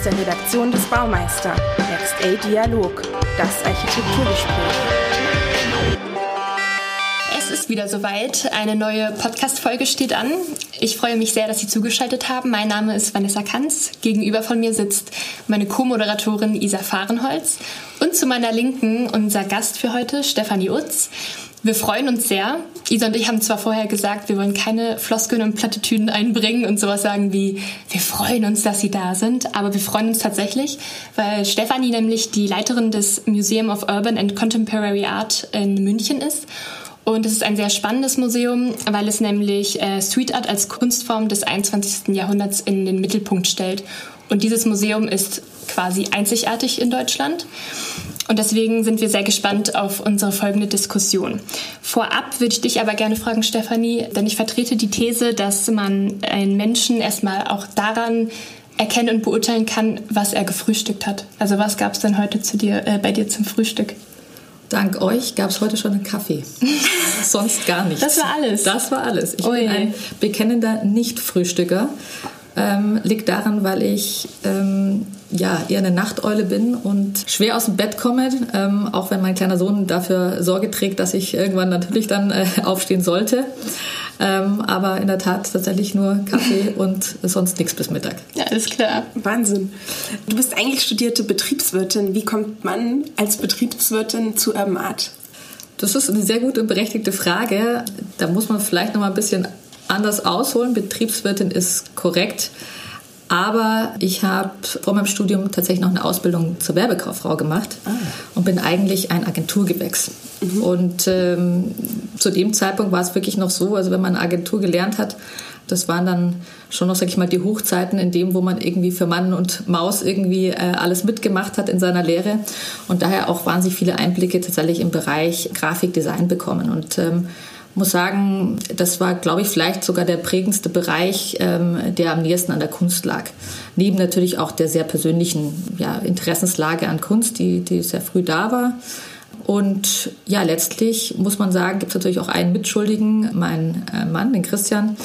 aus der Redaktion des Baumeister. Next A Dialog, das Architekturgespräch. Es ist wieder soweit. Eine neue Podcast-Folge steht an. Ich freue mich sehr, dass Sie zugeschaltet haben. Mein Name ist Vanessa Kanz. Gegenüber von mir sitzt meine Co-Moderatorin Isa Fahrenholz. Und zu meiner Linken unser Gast für heute, Stefanie Utz. Wir freuen uns sehr. Isa und ich haben zwar vorher gesagt, wir wollen keine Floskeln und Plattitüden einbringen und sowas sagen wie, wir freuen uns, dass Sie da sind, aber wir freuen uns tatsächlich, weil Stefanie nämlich die Leiterin des Museum of Urban and Contemporary Art in München ist. Und es ist ein sehr spannendes Museum, weil es nämlich äh, Street Art als Kunstform des 21. Jahrhunderts in den Mittelpunkt stellt. Und dieses Museum ist quasi einzigartig in Deutschland. Und deswegen sind wir sehr gespannt auf unsere folgende Diskussion. Vorab würde ich dich aber gerne fragen, Stefanie, denn ich vertrete die These, dass man einen Menschen erstmal auch daran erkennen und beurteilen kann, was er gefrühstückt hat. Also was gab es denn heute zu dir, äh, bei dir zum Frühstück? Dank euch gab es heute schon einen Kaffee. Sonst gar nichts. Das war alles. Das war alles. Ich Ui. bin ein bekennender Nicht-Frühstücker. Ähm, liegt daran, weil ich ähm, ja, eher eine Nachteule bin und schwer aus dem Bett komme, ähm, auch wenn mein kleiner Sohn dafür Sorge trägt, dass ich irgendwann natürlich dann äh, aufstehen sollte. Ähm, aber in der Tat tatsächlich nur Kaffee und sonst nichts bis Mittag. Ja, alles klar. Wahnsinn. Du bist eigentlich studierte Betriebswirtin. Wie kommt man als Betriebswirtin zu Urban Art? Das ist eine sehr gute und berechtigte Frage. Da muss man vielleicht noch mal ein bisschen anders ausholen. Betriebswirtin ist korrekt. Aber ich habe vor meinem Studium tatsächlich noch eine Ausbildung zur Werbekauffrau gemacht ah. und bin eigentlich ein Agenturgewächs. Mhm. Und ähm, zu dem Zeitpunkt war es wirklich noch so, also wenn man Agentur gelernt hat, das waren dann schon noch, sag ich mal, die Hochzeiten, in dem, wo man irgendwie für Mann und Maus irgendwie äh, alles mitgemacht hat in seiner Lehre und daher auch wahnsinnig viele Einblicke tatsächlich im Bereich Grafikdesign bekommen. Und ähm, muss sagen, das war, glaube ich, vielleicht sogar der prägendste Bereich, ähm, der am nächsten an der Kunst lag. Neben natürlich auch der sehr persönlichen ja, Interessenslage an Kunst, die, die sehr früh da war. Und ja, letztlich muss man sagen, gibt es natürlich auch einen Mitschuldigen, meinen äh, Mann, den Christian,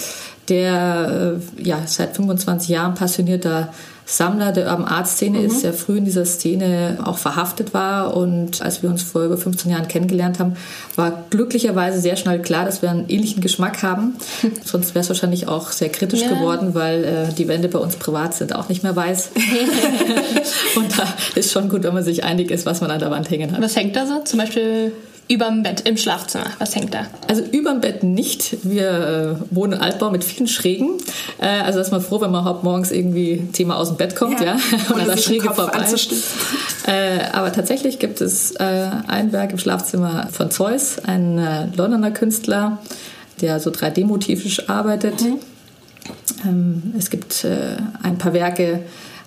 der äh, ja seit 25 Jahren passionierter Sammler der Urban Art Szene mhm. ist, sehr früh in dieser Szene auch verhaftet war. Und als wir uns vor über 15 Jahren kennengelernt haben, war glücklicherweise sehr schnell klar, dass wir einen ähnlichen Geschmack haben. Sonst wäre es wahrscheinlich auch sehr kritisch ja. geworden, weil äh, die Wände bei uns privat sind auch nicht mehr weiß. und da ist schon gut, wenn man sich einig ist, was man an der Wand hängen hat. Was hängt da so? Zum Beispiel Überm Bett im Schlafzimmer. Was hängt da? Also überm Bett nicht. Wir äh, wohnen in Altbau mit vielen Schrägen. Äh, also ist man froh, wenn man überhaupt morgens irgendwie Thema aus dem Bett kommt, ja, ja? und an der Schräge vorbei. Äh, aber tatsächlich gibt es äh, ein Werk im Schlafzimmer von Zeus, ein äh, Londoner Künstler, der so 3D-motivisch arbeitet. Mhm. Ähm, es gibt äh, ein paar Werke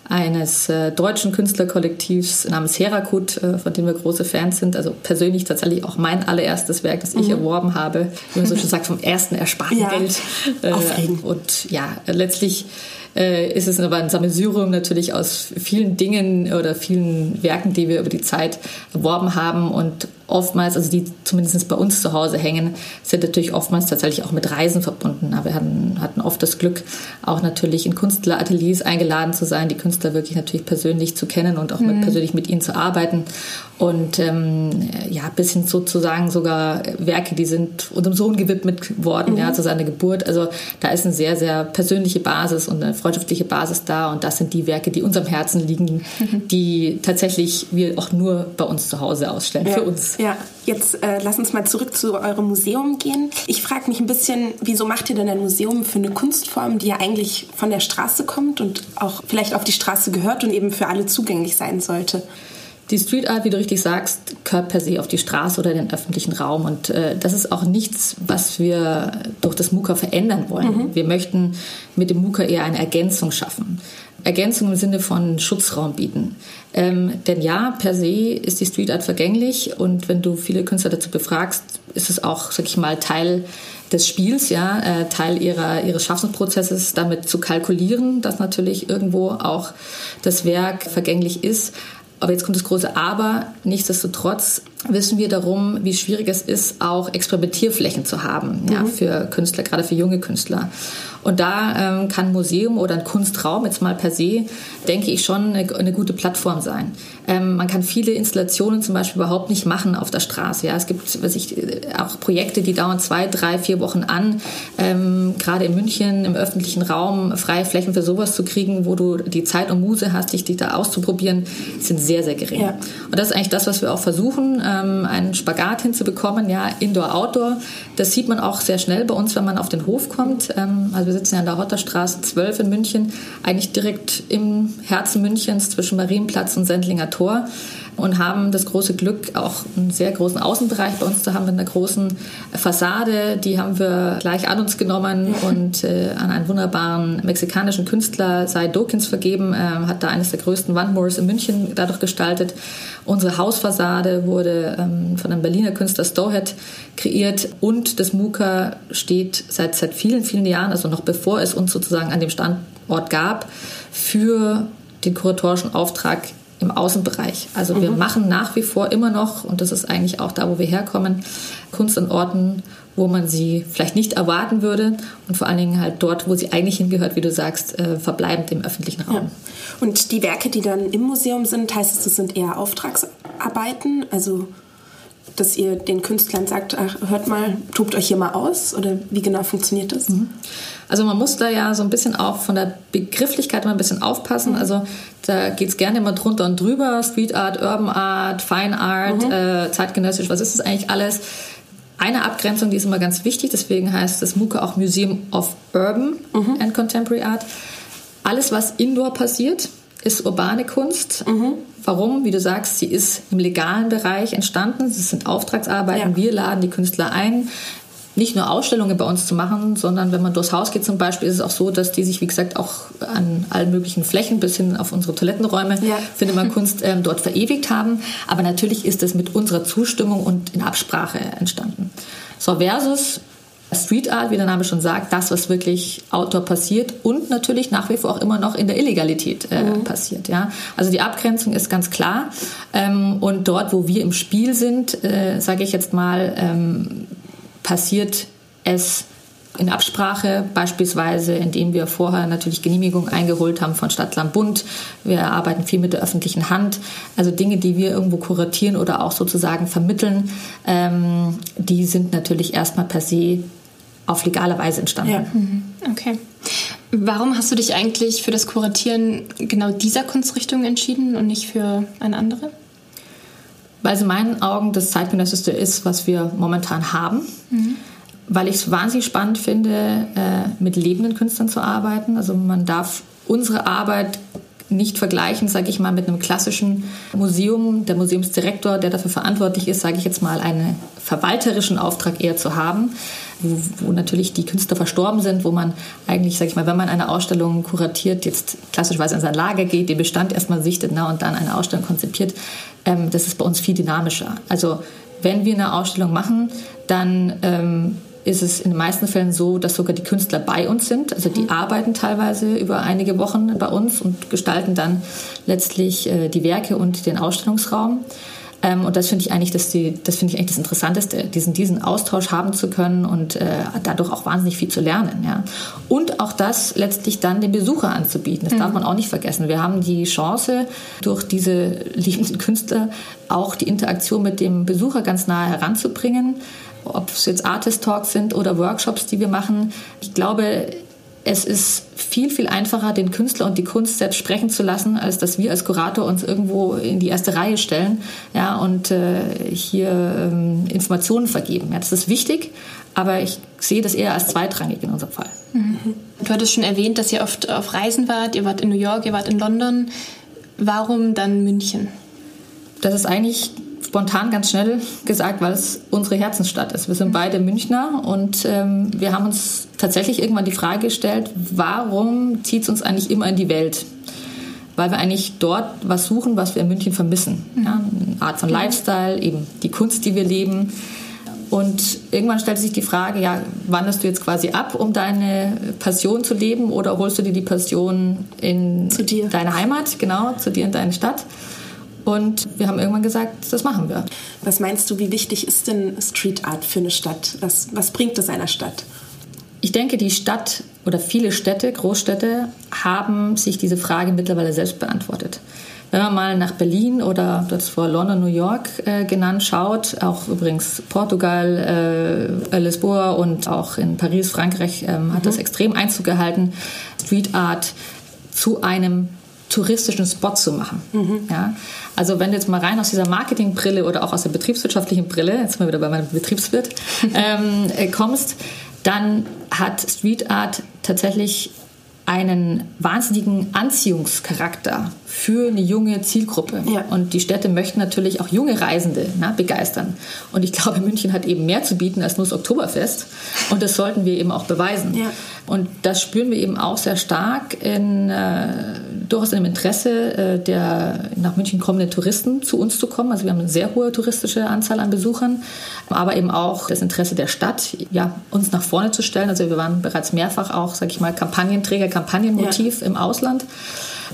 eines äh, deutschen Künstlerkollektivs namens Herakut, äh, von dem wir große Fans sind. Also persönlich tatsächlich auch mein allererstes Werk, das ich mhm. erworben habe, wie man so schön sagt, vom ersten ersparten ja. Geld. Äh, und ja, letztlich äh, ist es aber ein Sammelsurium natürlich aus vielen Dingen oder vielen Werken, die wir über die Zeit erworben haben und oftmals, also die zumindest bei uns zu Hause hängen, sind natürlich oftmals tatsächlich auch mit Reisen verbunden. Aber wir hatten, hatten oft das Glück, auch natürlich in Künstlerateliers eingeladen zu sein, die Künstler wirklich natürlich persönlich zu kennen und auch mhm. mit, persönlich mit ihnen zu arbeiten. Und ähm, ja, bis hin sozusagen sogar Werke, die sind unserem Sohn gewidmet worden, mhm. ja, zu seiner Geburt. Also da ist eine sehr, sehr persönliche Basis und eine freundschaftliche Basis da. Und das sind die Werke, die unserem Herzen liegen, mhm. die tatsächlich wir auch nur bei uns zu Hause ausstellen, ja. für uns. Ja, jetzt äh, lass uns mal zurück zu eurem Museum gehen. Ich frage mich ein bisschen, wieso macht ihr denn ein Museum für eine Kunstform, die ja eigentlich von der Straße kommt und auch vielleicht auf die Straße gehört und eben für alle zugänglich sein sollte? Die Street Art, wie du richtig sagst, gehört per se auf die Straße oder den öffentlichen Raum. Und äh, das ist auch nichts, was wir durch das MUKA verändern wollen. Mhm. Wir möchten mit dem MUKA eher eine Ergänzung schaffen. Ergänzung im Sinne von Schutzraum bieten. Ähm, denn ja, per se ist die Street Art vergänglich und wenn du viele Künstler dazu befragst, ist es auch, sag ich mal, Teil des Spiels, ja, äh, Teil ihrer, ihres Schaffensprozesses, damit zu kalkulieren, dass natürlich irgendwo auch das Werk vergänglich ist. Aber jetzt kommt das große Aber. Nichtsdestotrotz wissen wir darum, wie schwierig es ist, auch Experimentierflächen zu haben, ja, mhm. für Künstler, gerade für junge Künstler. Und da ähm, kann ein Museum oder ein Kunstraum jetzt mal per se, denke ich, schon eine, eine gute Plattform sein. Ähm, man kann viele Installationen zum Beispiel überhaupt nicht machen auf der Straße. Ja, es gibt was ich, auch Projekte, die dauern zwei, drei, vier Wochen an. Ähm, gerade in München im öffentlichen Raum freie Flächen für sowas zu kriegen, wo du die Zeit und Muse hast, dich, dich da auszuprobieren, sind sehr, sehr gering. Ja. Und das ist eigentlich das, was wir auch versuchen, ähm, einen Spagat hinzubekommen. Ja, Indoor, Outdoor. Das sieht man auch sehr schnell bei uns, wenn man auf den Hof kommt. Ähm, also wir sitzen ja an der Hotterstraße 12 in München, eigentlich direkt im Herzen Münchens zwischen Marienplatz und Sendlinger Tor und haben das große Glück, auch einen sehr großen Außenbereich bei uns zu haben mit einer großen Fassade. Die haben wir gleich an uns genommen und äh, an einen wunderbaren mexikanischen Künstler, Sai Dawkins, vergeben. Äh, hat da eines der größten Wandmoors in München dadurch gestaltet. Unsere Hausfassade wurde ähm, von einem Berliner Künstler Stowhead kreiert und das MUKA steht seit, seit vielen, vielen Jahren, also noch bevor es uns sozusagen an dem Standort gab, für den kuratorischen Auftrag im Außenbereich. Also mhm. wir machen nach wie vor immer noch, und das ist eigentlich auch da, wo wir herkommen, Kunst an Orten, wo man sie vielleicht nicht erwarten würde und vor allen Dingen halt dort, wo sie eigentlich hingehört, wie du sagst, äh, verbleibend im öffentlichen Raum. Ja. Und die Werke, die dann im Museum sind, heißt es, das sind eher Auftragsarbeiten, also dass ihr den Künstlern sagt, ach, hört mal, tobt euch hier mal aus? Oder wie genau funktioniert das? Mhm. Also man muss da ja so ein bisschen auch von der Begrifflichkeit mal ein bisschen aufpassen. Mhm. Also da geht es gerne immer drunter und drüber. Street Art, Urban Art, Fine Art, mhm. äh, zeitgenössisch, was ist das eigentlich alles? Eine Abgrenzung, die ist immer ganz wichtig, deswegen heißt das MUKA auch Museum of Urban mhm. and Contemporary Art. Alles, was indoor passiert, ist urbane Kunst. Mhm. Warum? Wie du sagst, sie ist im legalen Bereich entstanden. Es sind Auftragsarbeiten. Ja. Wir laden die Künstler ein, nicht nur Ausstellungen bei uns zu machen, sondern wenn man durchs Haus geht zum Beispiel, ist es auch so, dass die sich, wie gesagt, auch an allen möglichen Flächen bis hin auf unsere Toilettenräume, ja. findet man Kunst, ähm, dort verewigt haben. Aber natürlich ist das mit unserer Zustimmung und in Absprache entstanden. So versus Street Art, wie der Name schon sagt, das, was wirklich outdoor passiert und natürlich nach wie vor auch immer noch in der Illegalität äh, mhm. passiert. Ja? Also die Abgrenzung ist ganz klar. Ähm, und dort, wo wir im Spiel sind, äh, sage ich jetzt mal, ähm, passiert es in Absprache, beispielsweise indem wir vorher natürlich Genehmigung eingeholt haben von Stadtland Bund. Wir arbeiten viel mit der öffentlichen Hand. Also Dinge, die wir irgendwo kuratieren oder auch sozusagen vermitteln, ähm, die sind natürlich erstmal per se auf legale Weise entstanden. Ja. Mhm. Okay. Warum hast du dich eigentlich für das Kuratieren genau dieser Kunstrichtung entschieden und nicht für eine andere? Weil es in meinen Augen das zeitgenössischste ist, was wir momentan haben. Mhm. Weil ich es wahnsinnig spannend finde, äh, mit lebenden Künstlern zu arbeiten. Also man darf unsere Arbeit nicht vergleichen, sage ich mal, mit einem klassischen Museum. Der Museumsdirektor, der dafür verantwortlich ist, sage ich jetzt mal, einen verwalterischen Auftrag eher zu haben, wo, wo natürlich die Künstler verstorben sind, wo man eigentlich, sage ich mal, wenn man eine Ausstellung kuratiert, jetzt klassischweise in sein Lager geht, den Bestand erstmal sichtet na, und dann eine Ausstellung konzipiert, ähm, das ist bei uns viel dynamischer. Also wenn wir eine Ausstellung machen, dann ähm, ist es in den meisten Fällen so, dass sogar die Künstler bei uns sind. Also die mhm. arbeiten teilweise über einige Wochen bei uns und gestalten dann letztlich äh, die Werke und den Ausstellungsraum. Ähm, und das finde ich eigentlich das, die, das finde ich eigentlich das Interessanteste, diesen, diesen Austausch haben zu können und äh, dadurch auch wahnsinnig viel zu lernen. Ja. Und auch das letztlich dann dem Besucher anzubieten. Das mhm. darf man auch nicht vergessen. Wir haben die Chance, durch diese liebenden Künstler auch die Interaktion mit dem Besucher ganz nahe heranzubringen ob es jetzt Artist Talks sind oder Workshops, die wir machen. Ich glaube, es ist viel, viel einfacher, den Künstler und die Kunst selbst sprechen zu lassen, als dass wir als Kurator uns irgendwo in die erste Reihe stellen ja, und äh, hier ähm, Informationen vergeben. Ja, das ist wichtig, aber ich sehe das eher als zweitrangig in unserem Fall. Mhm. Du hattest schon erwähnt, dass ihr oft auf Reisen wart. Ihr wart in New York, ihr wart in London. Warum dann München? Das ist eigentlich spontan ganz schnell gesagt, weil es unsere Herzensstadt ist. Wir sind beide Münchner und ähm, wir haben uns tatsächlich irgendwann die Frage gestellt, warum zieht es uns eigentlich immer in die Welt? Weil wir eigentlich dort was suchen, was wir in München vermissen. Mhm. Ja, eine Art von Lifestyle, eben die Kunst, die wir leben. Und irgendwann stellt sich die Frage, ja, wanderst du jetzt quasi ab, um deine Passion zu leben oder holst du dir die Passion in deine Heimat, genau, zu dir in deine Stadt? Und wir haben irgendwann gesagt, das machen wir. Was meinst du, wie wichtig ist denn Street Art für eine Stadt? Was, was bringt es einer Stadt? Ich denke, die Stadt oder viele Städte, Großstädte, haben sich diese Frage mittlerweile selbst beantwortet. Wenn man mal nach Berlin oder das vor London, New York äh, genannt schaut, auch übrigens Portugal, äh, Lisboa und auch in Paris, Frankreich ähm, hat mhm. das extrem Einzug gehalten, Street Art zu einem touristischen Spot zu machen. Mhm. Ja? Also wenn du jetzt mal rein aus dieser Marketingbrille oder auch aus der betriebswirtschaftlichen Brille, jetzt mal wieder bei meinem Betriebswirt, ähm, äh, kommst, dann hat Street Art tatsächlich einen wahnsinnigen Anziehungscharakter für eine junge Zielgruppe. Ja. Und die Städte möchten natürlich auch junge Reisende na, begeistern. Und ich glaube, München hat eben mehr zu bieten als nur das Oktoberfest. Und das sollten wir eben auch beweisen. Ja. Und das spüren wir eben auch sehr stark in äh, durchaus dem Interesse äh, der nach München kommenden Touristen zu uns zu kommen. Also wir haben eine sehr hohe touristische Anzahl an Besuchern, aber eben auch das Interesse der Stadt, ja, uns nach vorne zu stellen. Also wir waren bereits mehrfach auch, sage ich mal, Kampagnenträger, Kampagnenmotiv ja. im Ausland.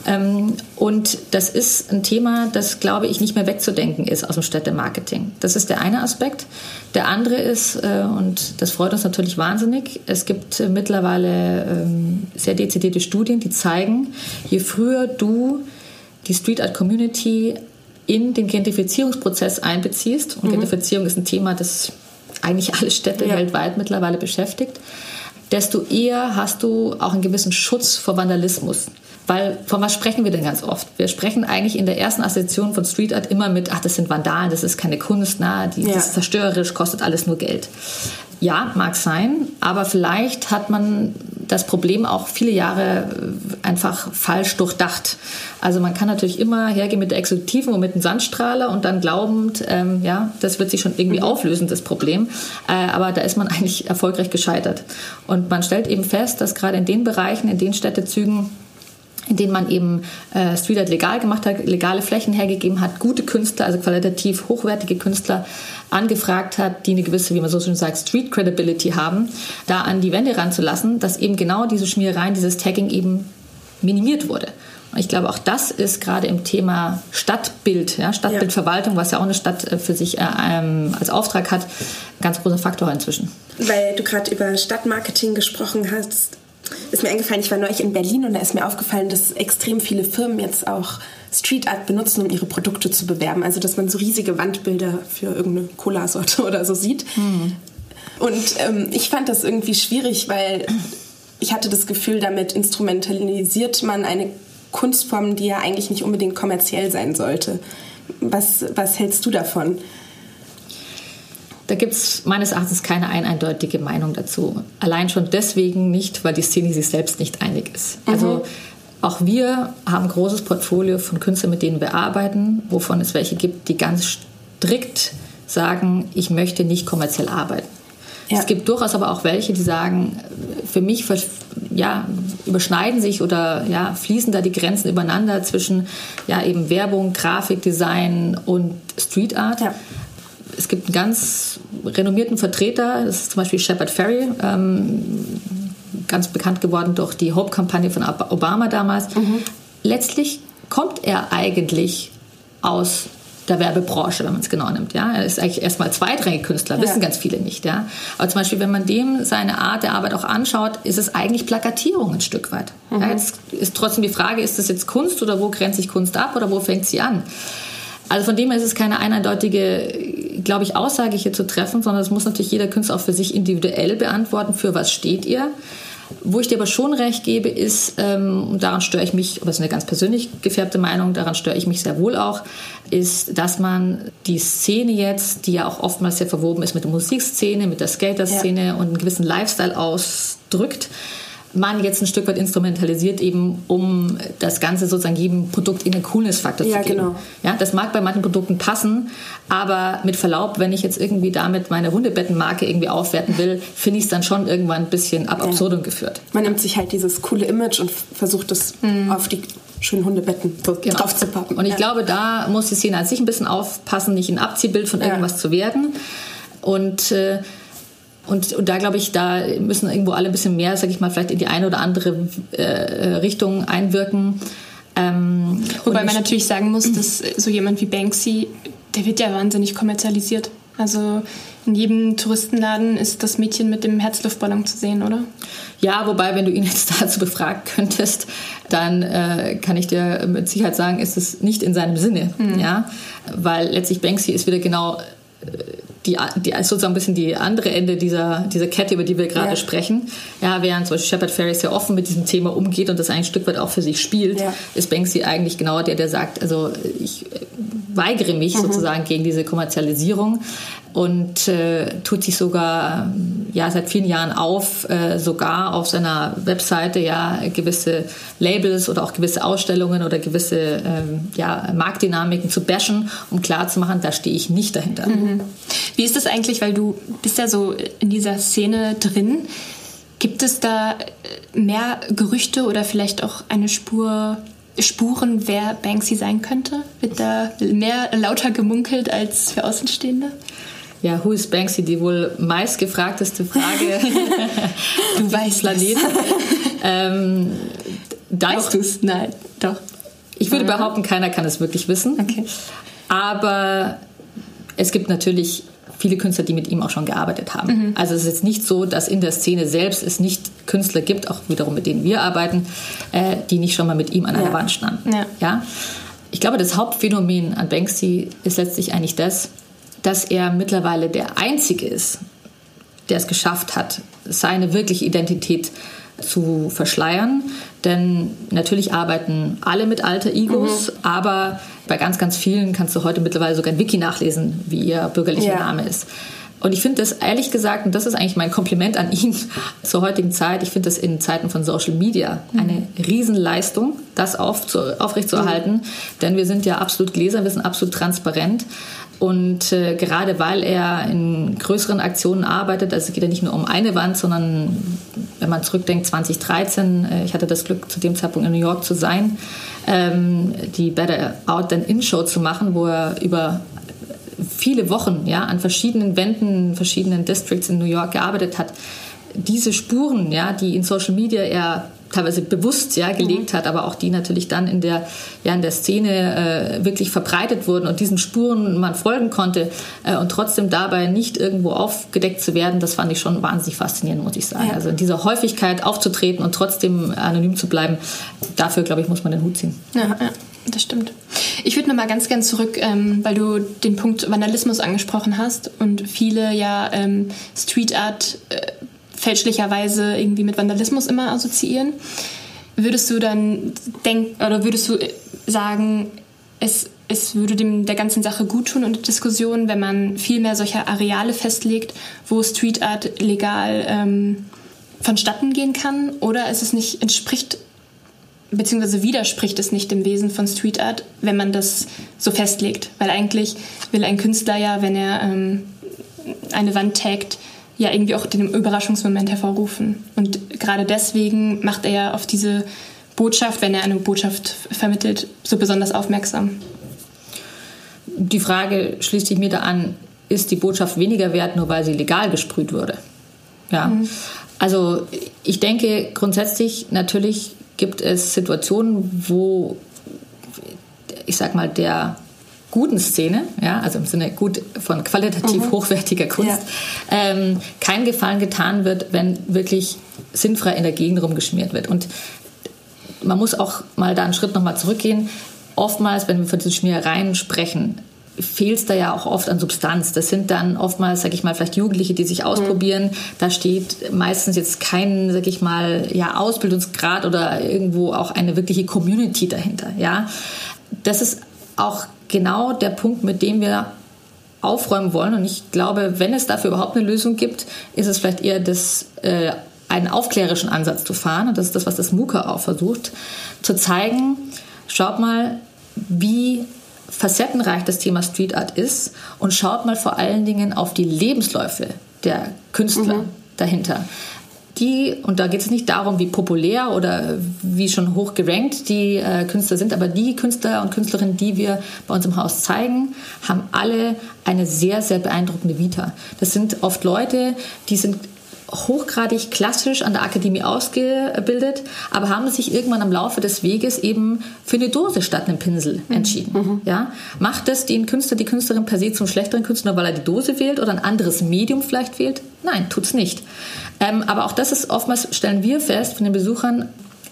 Ähm, und das ist ein Thema, das, glaube ich, nicht mehr wegzudenken ist aus dem Städtemarketing. Das ist der eine Aspekt. Der andere ist, äh, und das freut uns natürlich wahnsinnig, es gibt mittlerweile ähm, sehr dezidierte Studien, die zeigen, je früher du die Street Art Community in den Gentrifizierungsprozess einbeziehst, und mhm. Gentrifizierung ist ein Thema, das eigentlich alle Städte ja. weltweit mittlerweile beschäftigt, desto eher hast du auch einen gewissen Schutz vor Vandalismus. Weil von was sprechen wir denn ganz oft? Wir sprechen eigentlich in der ersten Assoziation von Street Art immer mit, ach, das sind Vandalen, das ist keine Kunst, na, die, ja. das ist zerstörerisch, kostet alles nur Geld. Ja, mag sein, aber vielleicht hat man das Problem auch viele Jahre äh, einfach falsch durchdacht. Also man kann natürlich immer hergehen mit der Exekutiven und mit dem Sandstrahler und dann glaubend, ähm, ja, das wird sich schon irgendwie mhm. auflösen, das Problem. Äh, aber da ist man eigentlich erfolgreich gescheitert. Und man stellt eben fest, dass gerade in den Bereichen, in den Städtezügen, in denen man eben äh, Street legal gemacht hat, legale Flächen hergegeben hat, gute Künstler, also qualitativ hochwertige Künstler angefragt hat, die eine gewisse, wie man so schön sagt, Street Credibility haben, da an die Wände ranzulassen, dass eben genau diese Schmierereien, dieses Tagging eben minimiert wurde. Und ich glaube, auch das ist gerade im Thema Stadtbild, ja, Stadtbildverwaltung, was ja auch eine Stadt äh, für sich äh, ähm, als Auftrag hat, ganz großer Faktor inzwischen. Weil du gerade über Stadtmarketing gesprochen hast, ist mir eingefallen, ich war neulich in Berlin und da ist mir aufgefallen, dass extrem viele Firmen jetzt auch Street Art benutzen, um ihre Produkte zu bewerben. Also, dass man so riesige Wandbilder für irgendeine Cola-Sorte oder so sieht. Mhm. Und ähm, ich fand das irgendwie schwierig, weil ich hatte das Gefühl, damit instrumentalisiert man eine Kunstform, die ja eigentlich nicht unbedingt kommerziell sein sollte. Was, was hältst du davon? Da gibt es meines Erachtens keine ein eindeutige Meinung dazu. Allein schon deswegen nicht, weil die Szene sich selbst nicht einig ist. Mhm. Also auch wir haben ein großes Portfolio von Künstlern, mit denen wir arbeiten, wovon es welche gibt, die ganz strikt sagen, ich möchte nicht kommerziell arbeiten. Ja. Es gibt durchaus aber auch welche, die sagen, für mich ja, überschneiden sich oder ja, fließen da die Grenzen übereinander zwischen ja, eben Werbung, Grafikdesign und Street Art. Ja es gibt einen ganz renommierten Vertreter, das ist zum Beispiel Shepard Ferry, ähm, ganz bekannt geworden durch die Hope-Kampagne von Obama damals. Mhm. Letztlich kommt er eigentlich aus der Werbebranche, wenn man es genau nimmt. Ja? Er ist eigentlich erstmal zweitrangig Künstler, ja. wissen ganz viele nicht. Ja? Aber zum Beispiel, wenn man dem seine Art der Arbeit auch anschaut, ist es eigentlich Plakatierung ein Stück weit. Mhm. Ja, jetzt ist trotzdem die Frage, ist das jetzt Kunst oder wo grenzt sich Kunst ab oder wo fängt sie an? Also von dem her ist es keine eindeutige, glaube ich, Aussage hier zu treffen, sondern es muss natürlich jeder Künstler auch für sich individuell beantworten, für was steht ihr. Wo ich dir aber schon recht gebe, ist, ähm, und daran störe ich mich, aber das ist eine ganz persönlich gefärbte Meinung, daran störe ich mich sehr wohl auch, ist, dass man die Szene jetzt, die ja auch oftmals sehr verwoben ist mit der Musikszene, mit der Skater-Szene ja. und einen gewissen Lifestyle ausdrückt, man jetzt ein Stück weit instrumentalisiert, eben um das Ganze sozusagen jedem Produkt in den Coolness-Faktor ja, zu geben. Genau. Ja, das mag bei manchen Produkten passen, aber mit Verlaub, wenn ich jetzt irgendwie damit meine Hundebettenmarke irgendwie aufwerten will, finde ich es dann schon irgendwann ein bisschen ab absurdum ja. geführt. Man nimmt sich halt dieses coole Image und versucht es mhm. auf die schönen Hundebetten genau. drauf zu packen. Und ich ja. glaube, da muss die Szene an sich ein bisschen aufpassen, nicht ein Abziehbild von irgendwas zu werden. Und äh, und, und da glaube ich, da müssen irgendwo alle ein bisschen mehr, sage ich mal, vielleicht in die eine oder andere äh, Richtung einwirken. Ähm, Wobei man natürlich sagen muss, dass so jemand wie Banksy, der wird ja wahnsinnig kommerzialisiert. Also in jedem Touristenladen ist das Mädchen mit dem Herzluftballon zu sehen, oder? Ja, wobei, wenn du ihn jetzt dazu befragen könntest, dann äh, kann ich dir mit Sicherheit sagen, ist es nicht in seinem Sinne. Mhm. Ja? Weil letztlich Banksy ist wieder genau die, die sozusagen ein bisschen die andere Ende dieser, dieser Kette, über die wir gerade ja. sprechen. Ja, während zum Beispiel Shepard Ferry sehr offen mit diesem Thema umgeht und das ein Stück weit auch für sich spielt, ja. ist Banksy eigentlich genau der, der sagt, also ich weigere mich mhm. sozusagen gegen diese Kommerzialisierung und äh, tut sich sogar ja seit vielen Jahren auf, äh, sogar auf seiner Webseite ja gewisse Labels oder auch gewisse Ausstellungen oder gewisse ähm, ja, Marktdynamiken zu bashen, um klarzumachen, da stehe ich nicht dahinter. Mhm. Wie ist das eigentlich, weil du bist ja so in dieser Szene drin? Gibt es da mehr Gerüchte oder vielleicht auch eine Spur Spuren, wer Banksy sein könnte? Wird da mehr lauter gemunkelt als für Außenstehende? Ja, who is Banksy? Die wohl meistgefragteste Frage. du weißt Planeten. ähm, weißt du es? Nein, doch. Ich würde behaupten, keiner kann es wirklich wissen. Okay. Aber es gibt natürlich viele Künstler, die mit ihm auch schon gearbeitet haben. Mhm. Also es ist jetzt nicht so, dass in der Szene selbst es nicht Künstler gibt, auch wiederum mit denen wir arbeiten, äh, die nicht schon mal mit ihm an einer ja. Wand standen. Ja. ja. Ich glaube, das Hauptphänomen an Banksy ist letztlich eigentlich das, dass er mittlerweile der Einzige ist, der es geschafft hat, seine wirkliche Identität zu verschleiern. Denn natürlich arbeiten alle mit alter Egos, mhm. aber bei ganz, ganz vielen kannst du heute mittlerweile sogar ein Wiki nachlesen, wie ihr bürgerlicher ja. Name ist. Und ich finde das ehrlich gesagt, und das ist eigentlich mein Kompliment an ihn zur heutigen Zeit, ich finde das in Zeiten von Social Media eine Riesenleistung, das auf, aufrechtzuerhalten. Mhm. Denn wir sind ja absolut gläsern, wir sind absolut transparent. Und äh, gerade weil er in größeren Aktionen arbeitet, also es geht ja nicht nur um eine Wand, sondern wenn man zurückdenkt, 2013, äh, ich hatte das Glück, zu dem Zeitpunkt in New York zu sein, ähm, die Better Out Than In Show zu machen, wo er über viele Wochen ja, an verschiedenen Wänden, verschiedenen Districts in New York gearbeitet hat. Diese Spuren, ja, die in Social Media er teilweise bewusst ja gelegt mhm. hat, aber auch die natürlich dann in der ja in der Szene äh, wirklich verbreitet wurden und diesen Spuren man folgen konnte äh, und trotzdem dabei nicht irgendwo aufgedeckt zu werden, das fand ich schon wahnsinnig faszinierend, muss ich sagen. Ja. Also in dieser Häufigkeit aufzutreten und trotzdem anonym zu bleiben, dafür glaube ich muss man den Hut ziehen. Ja, ja das stimmt. Ich würde noch mal ganz gern zurück, ähm, weil du den Punkt Vandalismus angesprochen hast und viele ja ähm, Street Art äh, fälschlicherweise irgendwie mit Vandalismus immer assoziieren. Würdest du dann denken oder würdest du sagen, es, es würde dem der ganzen Sache gut tun und der Diskussion, wenn man viel mehr solcher Areale festlegt, wo Street Art legal ähm, vonstatten gehen kann? Oder ist es nicht, entspricht beziehungsweise widerspricht es nicht dem Wesen von Street Art, wenn man das so festlegt? Weil eigentlich will ein Künstler ja, wenn er ähm, eine Wand taggt, ja irgendwie auch den Überraschungsmoment hervorrufen. Und gerade deswegen macht er ja auf diese Botschaft, wenn er eine Botschaft vermittelt, so besonders aufmerksam. Die Frage schließt sich mir da an, ist die Botschaft weniger wert, nur weil sie legal gesprüht wurde? Ja. Mhm. Also ich denke grundsätzlich natürlich gibt es Situationen, wo ich sag mal der guten Szene, ja, also im Sinne gut von qualitativ mhm. hochwertiger Kunst, ja. ähm, kein Gefallen getan wird, wenn wirklich sinnfrei in der Gegend rumgeschmiert wird. Und man muss auch mal da einen Schritt nochmal zurückgehen. Oftmals, wenn wir von diesen Schmierereien sprechen, fehlt es da ja auch oft an Substanz. Das sind dann oftmals, sag ich mal, vielleicht Jugendliche, die sich mhm. ausprobieren. Mhm. Da steht meistens jetzt kein, sag ich mal, ja, Ausbildungsgrad oder irgendwo auch eine wirkliche Community dahinter. Ja, das ist auch genau der Punkt, mit dem wir aufräumen wollen. Und ich glaube, wenn es dafür überhaupt eine Lösung gibt, ist es vielleicht eher das, äh, einen aufklärischen Ansatz zu fahren. Und das ist das, was das MUKA auch versucht, zu zeigen, schaut mal, wie facettenreich das Thema Street Art ist und schaut mal vor allen Dingen auf die Lebensläufe der Künstler mhm. dahinter die, und da geht es nicht darum, wie populär oder wie schon hoch gerankt die äh, Künstler sind, aber die Künstler und Künstlerinnen, die wir bei uns im Haus zeigen, haben alle eine sehr, sehr beeindruckende Vita. Das sind oft Leute, die sind hochgradig klassisch an der Akademie ausgebildet, aber haben sich irgendwann am Laufe des Weges eben für eine Dose statt einem Pinsel mhm. entschieden. Mhm. Ja? Macht das den Künstler, die Künstlerin per se zum schlechteren Künstler, weil er die Dose wählt oder ein anderes Medium vielleicht wählt? Nein, tut's nicht. Ähm, aber auch das ist oftmals, stellen wir fest von den Besuchern,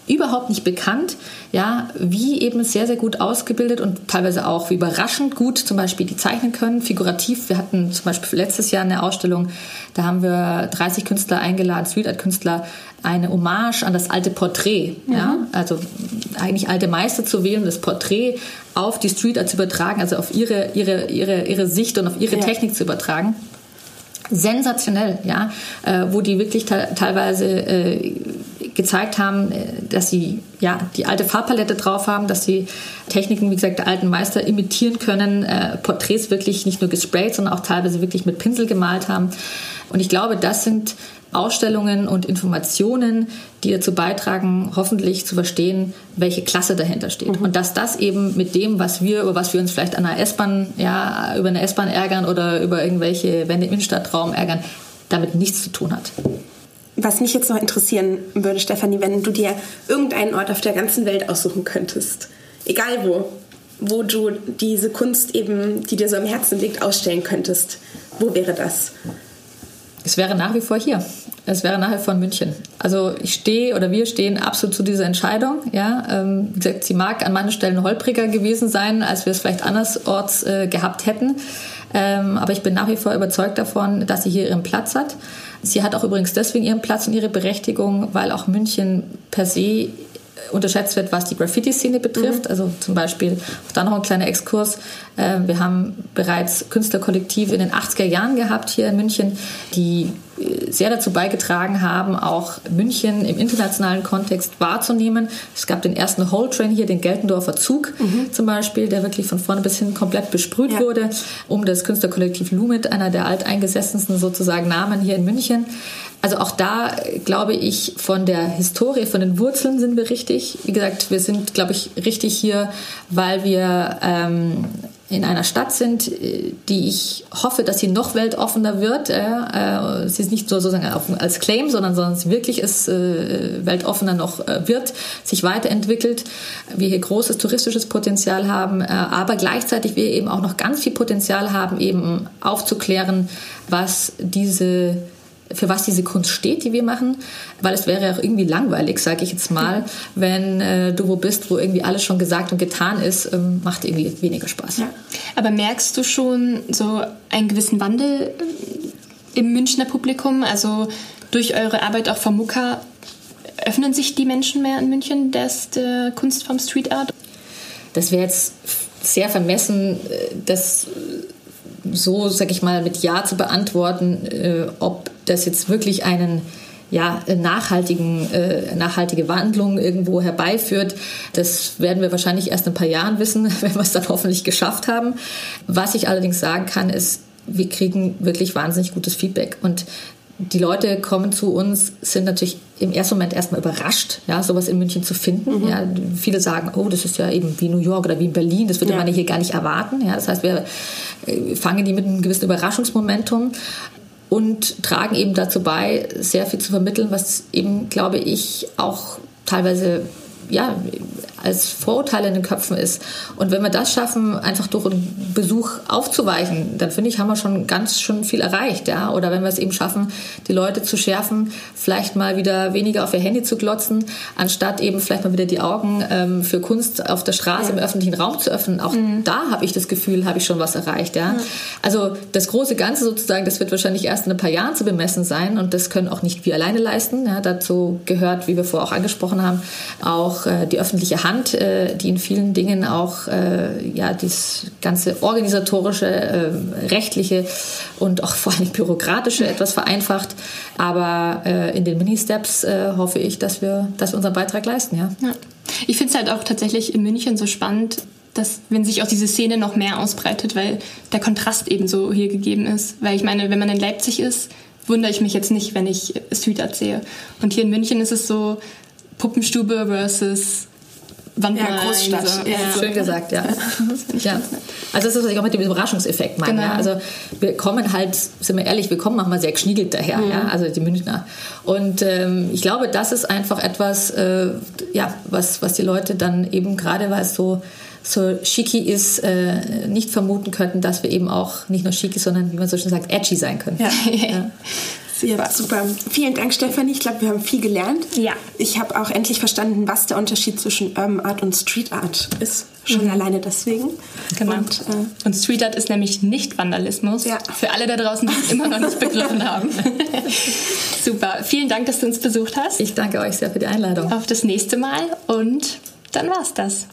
überhaupt nicht bekannt, ja, wie eben sehr, sehr gut ausgebildet und teilweise auch wie überraschend gut zum Beispiel die zeichnen können, figurativ. Wir hatten zum Beispiel letztes Jahr eine Ausstellung, da haben wir 30 Künstler eingeladen, Street Art Künstler, eine Hommage an das alte Porträt, mhm. ja, also eigentlich alte Meister zu wählen, das Porträt auf die Street Art zu übertragen, also auf ihre, ihre, ihre, ihre Sicht und auf ihre ja. Technik zu übertragen sensationell, ja, äh, wo die wirklich teilweise äh, gezeigt haben, äh, dass sie ja die alte Farbpalette drauf haben, dass sie Techniken, wie gesagt, der alten Meister imitieren können, äh, Porträts wirklich nicht nur gesprayt, sondern auch teilweise wirklich mit Pinsel gemalt haben. Und ich glaube, das sind Ausstellungen und Informationen, die dazu beitragen, hoffentlich zu verstehen, welche Klasse dahinter steht. Mhm. Und dass das eben mit dem, was wir, über was wir uns vielleicht an einer S-Bahn, ja, über eine S-Bahn ärgern oder über irgendwelche Wände im Innenstadtraum ärgern, damit nichts zu tun hat. Was mich jetzt noch interessieren würde, Stefanie, wenn du dir irgendeinen Ort auf der ganzen Welt aussuchen könntest, egal wo, wo du diese Kunst eben, die dir so am Herzen liegt, ausstellen könntest, wo wäre das? Es wäre nach wie vor hier. Es wäre nachher von München. Also ich stehe oder wir stehen absolut zu dieser Entscheidung. Ja, ähm, wie sie mag an manchen Stellen holpriger gewesen sein, als wir es vielleicht andersorts äh, gehabt hätten. Ähm, aber ich bin nach wie vor überzeugt davon, dass sie hier ihren Platz hat. Sie hat auch übrigens deswegen ihren Platz und ihre Berechtigung, weil auch München per se unterschätzt wird, was die Graffiti-Szene betrifft. Mhm. Also zum Beispiel, auch da noch ein kleiner Exkurs. Ähm, wir haben bereits Künstlerkollektive in den 80er Jahren gehabt hier in München, die äh, sehr dazu beigetragen haben, auch München im internationalen Kontext wahrzunehmen. Es gab den ersten Whole Train hier, den Geltendorfer Zug mhm. zum Beispiel, der wirklich von vorne bis hin komplett besprüht ja. wurde, um das Künstlerkollektiv Lumit, einer der alteingesessensten sozusagen Namen hier in München. Also auch da glaube ich von der Historie, von den Wurzeln sind wir richtig. Wie gesagt, wir sind, glaube ich, richtig hier, weil wir ähm, in einer Stadt sind, die ich hoffe, dass sie noch weltoffener wird. Äh, sie ist nicht so sozusagen als Claim, sondern, sondern wirklich ist äh, weltoffener noch äh, wird, sich weiterentwickelt. Wir hier großes touristisches Potenzial haben, aber gleichzeitig wir eben auch noch ganz viel Potenzial haben, eben aufzuklären, was diese für was diese Kunst steht, die wir machen, weil es wäre auch irgendwie langweilig, sage ich jetzt mal, wenn äh, du wo bist, wo irgendwie alles schon gesagt und getan ist, ähm, macht irgendwie weniger Spaß. Ja. Aber merkst du schon so einen gewissen Wandel äh, im Münchner Publikum? Also durch eure Arbeit auch vom Mucka öffnen sich die Menschen mehr in München des, der Kunstform Street Art? Das wäre jetzt sehr vermessen, äh, das so, sag ich mal, mit Ja zu beantworten, äh, ob das jetzt wirklich einen ja, nachhaltigen, äh, nachhaltige Wandlung irgendwo herbeiführt. Das werden wir wahrscheinlich erst in ein paar Jahren wissen, wenn wir es dann hoffentlich geschafft haben. Was ich allerdings sagen kann, ist, wir kriegen wirklich wahnsinnig gutes Feedback. Und die Leute kommen zu uns, sind natürlich im ersten Moment erstmal überrascht, ja, sowas in München zu finden. Mhm. Ja, viele sagen, oh, das ist ja eben wie New York oder wie in Berlin, das würde ja. man hier gar nicht erwarten. Ja, das heißt, wir äh, fangen die mit einem gewissen Überraschungsmomentum und tragen eben dazu bei, sehr viel zu vermitteln, was eben, glaube ich, auch teilweise ja, als Vorurteil in den Köpfen ist. Und wenn wir das schaffen, einfach durch einen Besuch aufzuweichen, dann finde ich, haben wir schon ganz schon viel erreicht. Ja? Oder wenn wir es eben schaffen, die Leute zu schärfen, vielleicht mal wieder weniger auf ihr Handy zu glotzen, anstatt eben vielleicht mal wieder die Augen ähm, für Kunst auf der Straße ja. im öffentlichen Raum zu öffnen. Auch mhm. da habe ich das Gefühl, habe ich schon was erreicht. Ja? ja? Also das große Ganze sozusagen, das wird wahrscheinlich erst in ein paar Jahren zu bemessen sein und das können auch nicht wir alleine leisten. Ja? Dazu gehört, wie wir vorher auch angesprochen haben, auch äh, die öffentliche Hand Hand, äh, die in vielen Dingen auch äh, ja das ganze organisatorische, äh, rechtliche und auch vor allem bürokratische etwas vereinfacht. Aber in den Mini-Steps hoffe ich, dass wir, dass wir unseren Beitrag leisten. Ja. ja. Ich finde es halt auch tatsächlich in München so spannend, dass wenn sich auch diese Szene noch mehr ausbreitet, weil der Kontrast eben so hier gegeben ist. Weil ich meine, wenn man in Leipzig ist, wundere ich mich jetzt nicht, wenn ich Street Art sehe. Und hier in München ist es so Puppenstube versus Wand Ja, Großstadt. So. Ja. Schön gesagt, ja. ja. Also das ist, was ich auch mit dem Überraschungseffekt meine. Genau. Ja? Also wir kommen halt, sind wir ehrlich, wir kommen manchmal sehr geschniegelt daher, ja? also die Münchner. Und ähm, ich glaube, das ist einfach etwas, äh, ja, was, was die Leute dann eben gerade, weil es so so schicki ist, äh, nicht vermuten könnten, dass wir eben auch nicht nur schicki, sondern wie man so schön sagt, edgy sein können. Ja. Ja, super. Vielen Dank, Stefanie. Ich glaube, wir haben viel gelernt. Ja. Ich habe auch endlich verstanden, was der Unterschied zwischen Urban Art und Street Art ist. Schon alleine deswegen. Genau. Und, äh, Und Street Art ist nämlich nicht Vandalismus. Ja. Für alle da draußen, die es immer noch nicht begriffen haben. Super. Vielen Dank, dass du uns besucht hast. Ich danke euch sehr für die Einladung. Auf das nächste Mal und dann war's das.